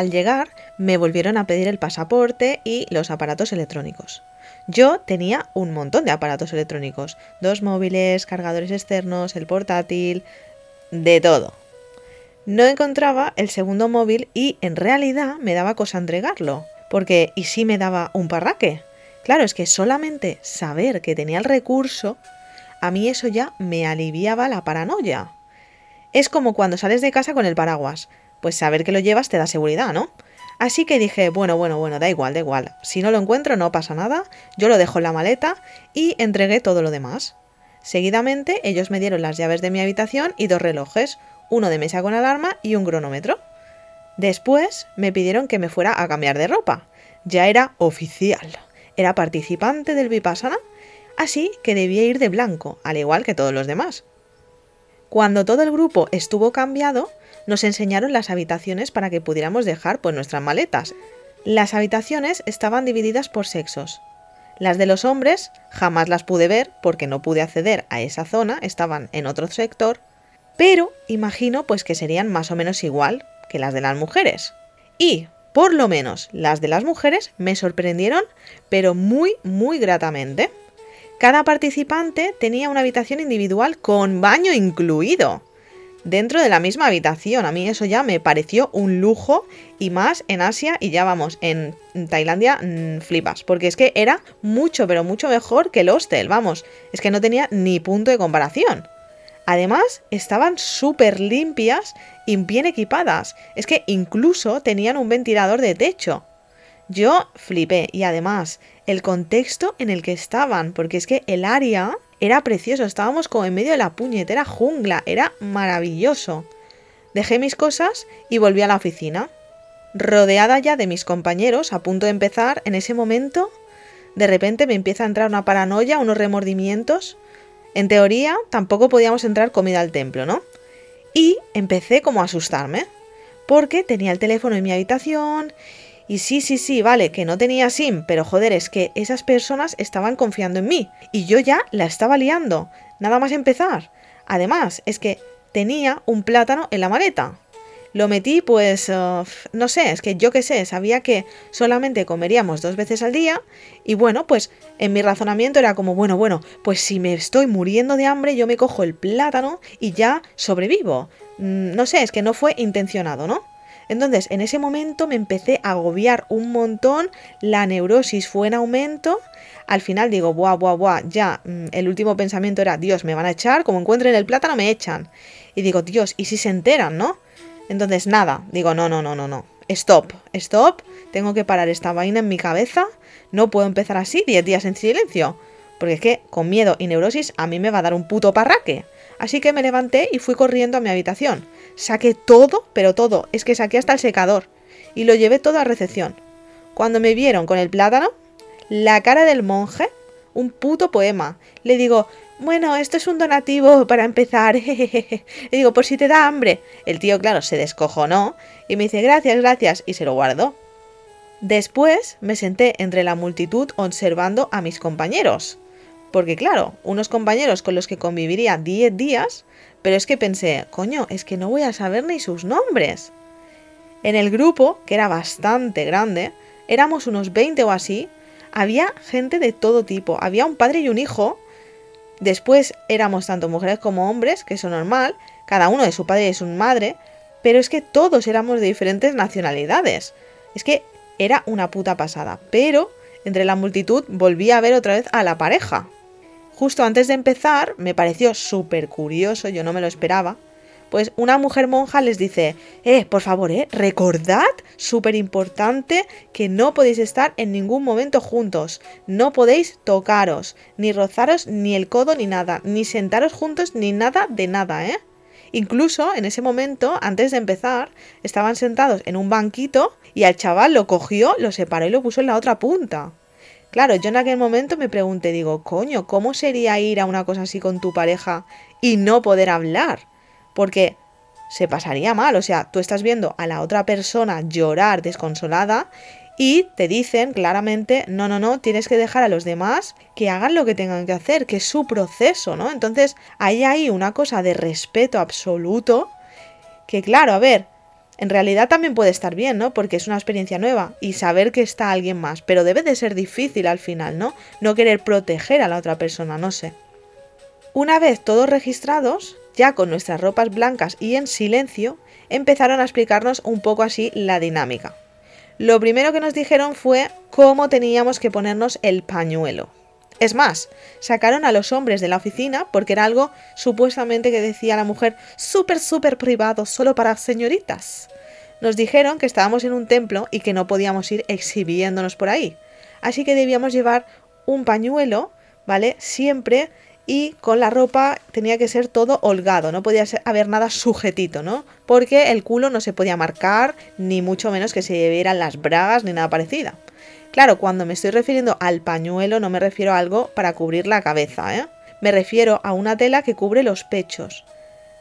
Al llegar, me volvieron a pedir el pasaporte y los aparatos electrónicos. Yo tenía un montón de aparatos electrónicos, dos móviles, cargadores externos, el portátil, de todo. No encontraba el segundo móvil y en realidad me daba cosa entregarlo, porque ¿y si me daba un parraque? Claro, es que solamente saber que tenía el recurso, a mí eso ya me aliviaba la paranoia. Es como cuando sales de casa con el paraguas, pues saber que lo llevas te da seguridad, ¿no? Así que dije, bueno, bueno, bueno, da igual, da igual. Si no lo encuentro no pasa nada, yo lo dejo en la maleta y entregué todo lo demás. Seguidamente ellos me dieron las llaves de mi habitación y dos relojes, uno de mesa con alarma y un cronómetro. Después me pidieron que me fuera a cambiar de ropa. Ya era oficial. Era participante del Vipassana, así que debía ir de blanco, al igual que todos los demás. Cuando todo el grupo estuvo cambiado, nos enseñaron las habitaciones para que pudiéramos dejar pues, nuestras maletas. Las habitaciones estaban divididas por sexos. Las de los hombres jamás las pude ver porque no pude acceder a esa zona, estaban en otro sector, pero imagino pues que serían más o menos igual que las de las mujeres. Y, por lo menos, las de las mujeres me sorprendieron, pero muy, muy gratamente. Cada participante tenía una habitación individual con baño incluido dentro de la misma habitación. A mí eso ya me pareció un lujo y más en Asia y ya vamos, en Tailandia mm, flipas, porque es que era mucho, pero mucho mejor que el hostel, vamos, es que no tenía ni punto de comparación. Además, estaban súper limpias y bien equipadas. Es que incluso tenían un ventilador de techo. Yo flipé y además el contexto en el que estaban, porque es que el área era precioso, estábamos como en medio de la puñetera jungla, era maravilloso. Dejé mis cosas y volví a la oficina. Rodeada ya de mis compañeros, a punto de empezar, en ese momento, de repente me empieza a entrar una paranoia, unos remordimientos. En teoría, tampoco podíamos entrar comida al templo, ¿no? Y empecé como a asustarme, porque tenía el teléfono en mi habitación y sí, sí, sí, vale, que no tenía SIM, pero joder, es que esas personas estaban confiando en mí y yo ya la estaba liando, nada más empezar. Además, es que tenía un plátano en la maleta. Lo metí, pues, uh, no sé, es que yo qué sé, sabía que solamente comeríamos dos veces al día y bueno, pues en mi razonamiento era como, bueno, bueno, pues si me estoy muriendo de hambre, yo me cojo el plátano y ya sobrevivo. Mm, no sé, es que no fue intencionado, ¿no? Entonces, en ese momento me empecé a agobiar un montón, la neurosis fue en aumento. Al final digo, buah, buah, buah, ya, mm, el último pensamiento era, Dios, me van a echar, como encuentren el plátano me echan. Y digo, Dios, ¿y si se enteran, no? Entonces, nada, digo, no, no, no, no, no. Stop, stop, tengo que parar esta vaina en mi cabeza. No puedo empezar así 10 días en silencio. Porque es que con miedo y neurosis a mí me va a dar un puto parraque. Así que me levanté y fui corriendo a mi habitación. Saqué todo, pero todo, es que saqué hasta el secador. Y lo llevé todo a recepción. Cuando me vieron con el plátano, la cara del monje, un puto poema. Le digo, bueno, esto es un donativo para empezar. Le digo, por si te da hambre. El tío, claro, se descojonó y me dice, gracias, gracias, y se lo guardó. Después me senté entre la multitud observando a mis compañeros. Porque claro, unos compañeros con los que conviviría 10 días, pero es que pensé, coño, es que no voy a saber ni sus nombres. En el grupo, que era bastante grande, éramos unos 20 o así, había gente de todo tipo, había un padre y un hijo, después éramos tanto mujeres como hombres, que eso es normal, cada uno de su padre y su madre, pero es que todos éramos de diferentes nacionalidades. Es que era una puta pasada, pero entre la multitud volví a ver otra vez a la pareja justo antes de empezar, me pareció súper curioso, yo no me lo esperaba, pues una mujer monja les dice, eh, por favor, eh, recordad, súper importante, que no podéis estar en ningún momento juntos, no podéis tocaros, ni rozaros ni el codo ni nada, ni sentaros juntos ni nada de nada, ¿eh? Incluso en ese momento, antes de empezar, estaban sentados en un banquito y al chaval lo cogió, lo separó y lo puso en la otra punta. Claro, yo en aquel momento me pregunté, digo, coño, ¿cómo sería ir a una cosa así con tu pareja y no poder hablar? Porque se pasaría mal, o sea, tú estás viendo a la otra persona llorar desconsolada y te dicen claramente, no, no, no, tienes que dejar a los demás que hagan lo que tengan que hacer, que es su proceso, ¿no? Entonces, hay ahí una cosa de respeto absoluto que, claro, a ver, en realidad también puede estar bien, ¿no? Porque es una experiencia nueva y saber que está alguien más, pero debe de ser difícil al final, ¿no? No querer proteger a la otra persona, no sé. Una vez todos registrados, ya con nuestras ropas blancas y en silencio, empezaron a explicarnos un poco así la dinámica. Lo primero que nos dijeron fue cómo teníamos que ponernos el pañuelo. Es más, sacaron a los hombres de la oficina porque era algo supuestamente que decía la mujer súper, súper privado, solo para señoritas. Nos dijeron que estábamos en un templo y que no podíamos ir exhibiéndonos por ahí. Así que debíamos llevar un pañuelo, ¿vale? Siempre y con la ropa tenía que ser todo holgado, no podía haber nada sujetito, ¿no? Porque el culo no se podía marcar, ni mucho menos que se llevieran las bragas ni nada parecido. Claro, cuando me estoy refiriendo al pañuelo no me refiero a algo para cubrir la cabeza, ¿eh? Me refiero a una tela que cubre los pechos.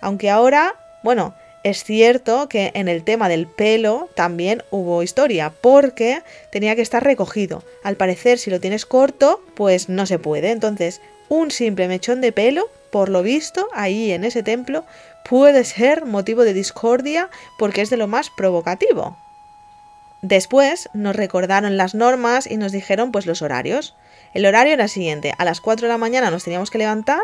Aunque ahora, bueno, es cierto que en el tema del pelo también hubo historia, porque tenía que estar recogido. Al parecer, si lo tienes corto, pues no se puede. Entonces, un simple mechón de pelo, por lo visto, ahí en ese templo, puede ser motivo de discordia porque es de lo más provocativo. Después nos recordaron las normas y nos dijeron pues los horarios. El horario era el siguiente, a las 4 de la mañana nos teníamos que levantar,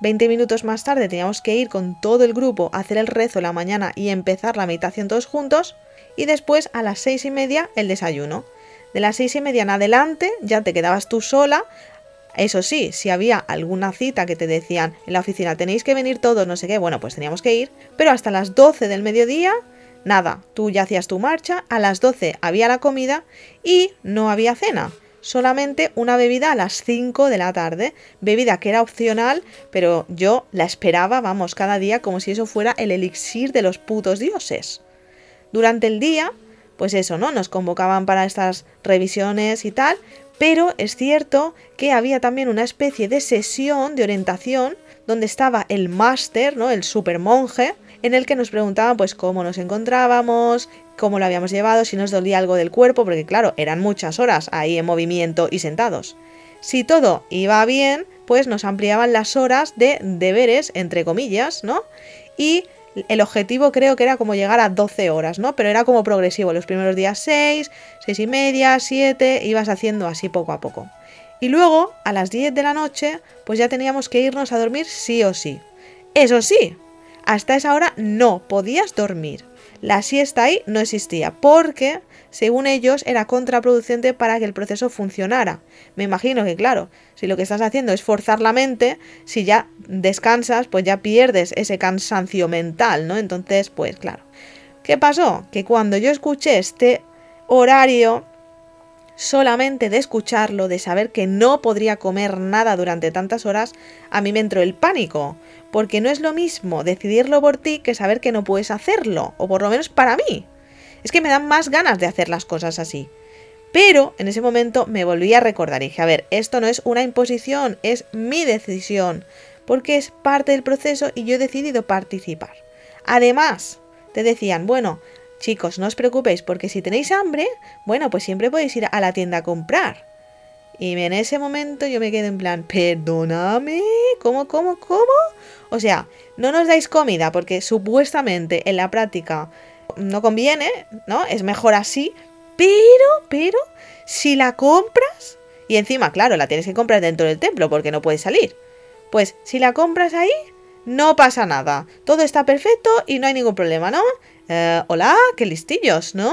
20 minutos más tarde teníamos que ir con todo el grupo a hacer el rezo la mañana y empezar la meditación todos juntos, y después a las 6 y media el desayuno. De las 6 y media en adelante ya te quedabas tú sola. Eso sí, si había alguna cita que te decían en la oficina tenéis que venir todos, no sé qué, bueno, pues teníamos que ir, pero hasta las 12 del mediodía Nada, tú ya hacías tu marcha, a las 12 había la comida y no había cena. Solamente una bebida a las 5 de la tarde, bebida que era opcional, pero yo la esperaba, vamos, cada día como si eso fuera el elixir de los putos dioses. Durante el día, pues eso, ¿no? Nos convocaban para estas revisiones y tal, pero es cierto que había también una especie de sesión de orientación donde estaba el máster, ¿no? El super monje, en el que nos preguntaban pues cómo nos encontrábamos, cómo lo habíamos llevado, si nos dolía algo del cuerpo, porque claro, eran muchas horas ahí en movimiento y sentados. Si todo iba bien, pues nos ampliaban las horas de deberes, entre comillas, ¿no? Y el objetivo creo que era como llegar a 12 horas, ¿no? Pero era como progresivo. Los primeros días 6, 6 y media, 7, ibas haciendo así poco a poco. Y luego, a las 10 de la noche, pues ya teníamos que irnos a dormir sí o sí. Eso sí, hasta esa hora no podías dormir. La siesta ahí no existía porque, según ellos, era contraproducente para que el proceso funcionara. Me imagino que, claro, si lo que estás haciendo es forzar la mente, si ya descansas, pues ya pierdes ese cansancio mental, ¿no? Entonces, pues claro. ¿Qué pasó? Que cuando yo escuché este horario, solamente de escucharlo, de saber que no podría comer nada durante tantas horas, a mí me entró el pánico porque no es lo mismo decidirlo por ti que saber que no puedes hacerlo, o por lo menos para mí. Es que me dan más ganas de hacer las cosas así. Pero en ese momento me volví a recordar y dije, a ver, esto no es una imposición, es mi decisión, porque es parte del proceso y yo he decidido participar. Además, te decían, bueno, chicos, no os preocupéis, porque si tenéis hambre, bueno, pues siempre podéis ir a la tienda a comprar. Y en ese momento yo me quedé en plan, perdóname, ¿cómo, cómo, cómo? O sea, no nos dais comida porque supuestamente en la práctica no conviene, ¿no? Es mejor así, pero, pero, si la compras, y encima, claro, la tienes que comprar dentro del templo porque no puedes salir, pues si la compras ahí, no pasa nada, todo está perfecto y no hay ningún problema, ¿no? Eh, hola, qué listillos, ¿no?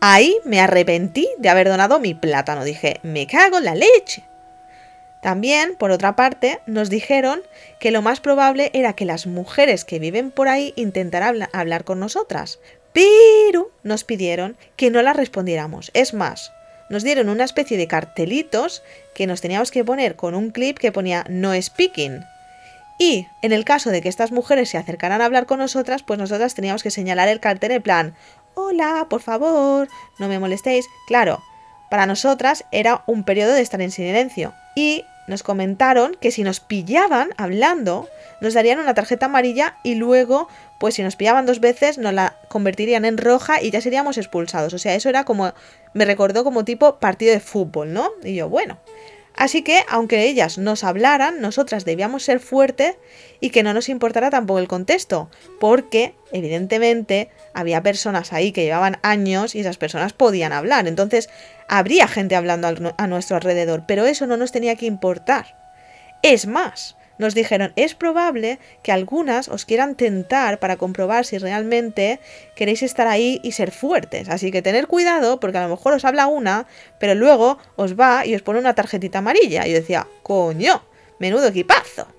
Ahí me arrepentí de haber donado mi plátano, dije, me cago en la leche. También, por otra parte, nos dijeron que lo más probable era que las mujeres que viven por ahí intentaran hablar con nosotras, pero nos pidieron que no las respondiéramos. Es más, nos dieron una especie de cartelitos que nos teníamos que poner con un clip que ponía no speaking. Y en el caso de que estas mujeres se acercaran a hablar con nosotras, pues nosotras teníamos que señalar el cartel en plan, hola, por favor, no me molestéis. Claro, para nosotras era un periodo de estar en silencio. Y nos comentaron que si nos pillaban hablando, nos darían una tarjeta amarilla y luego, pues si nos pillaban dos veces, nos la convertirían en roja y ya seríamos expulsados. O sea, eso era como, me recordó como tipo partido de fútbol, ¿no? Y yo, bueno, Así que, aunque ellas nos hablaran, nosotras debíamos ser fuertes y que no nos importara tampoco el contexto, porque, evidentemente, había personas ahí que llevaban años y esas personas podían hablar. Entonces, habría gente hablando a nuestro alrededor, pero eso no nos tenía que importar. Es más, nos dijeron, es probable que algunas os quieran tentar para comprobar si realmente queréis estar ahí y ser fuertes. Así que tener cuidado porque a lo mejor os habla una, pero luego os va y os pone una tarjetita amarilla. Y yo decía, coño, menudo equipazo.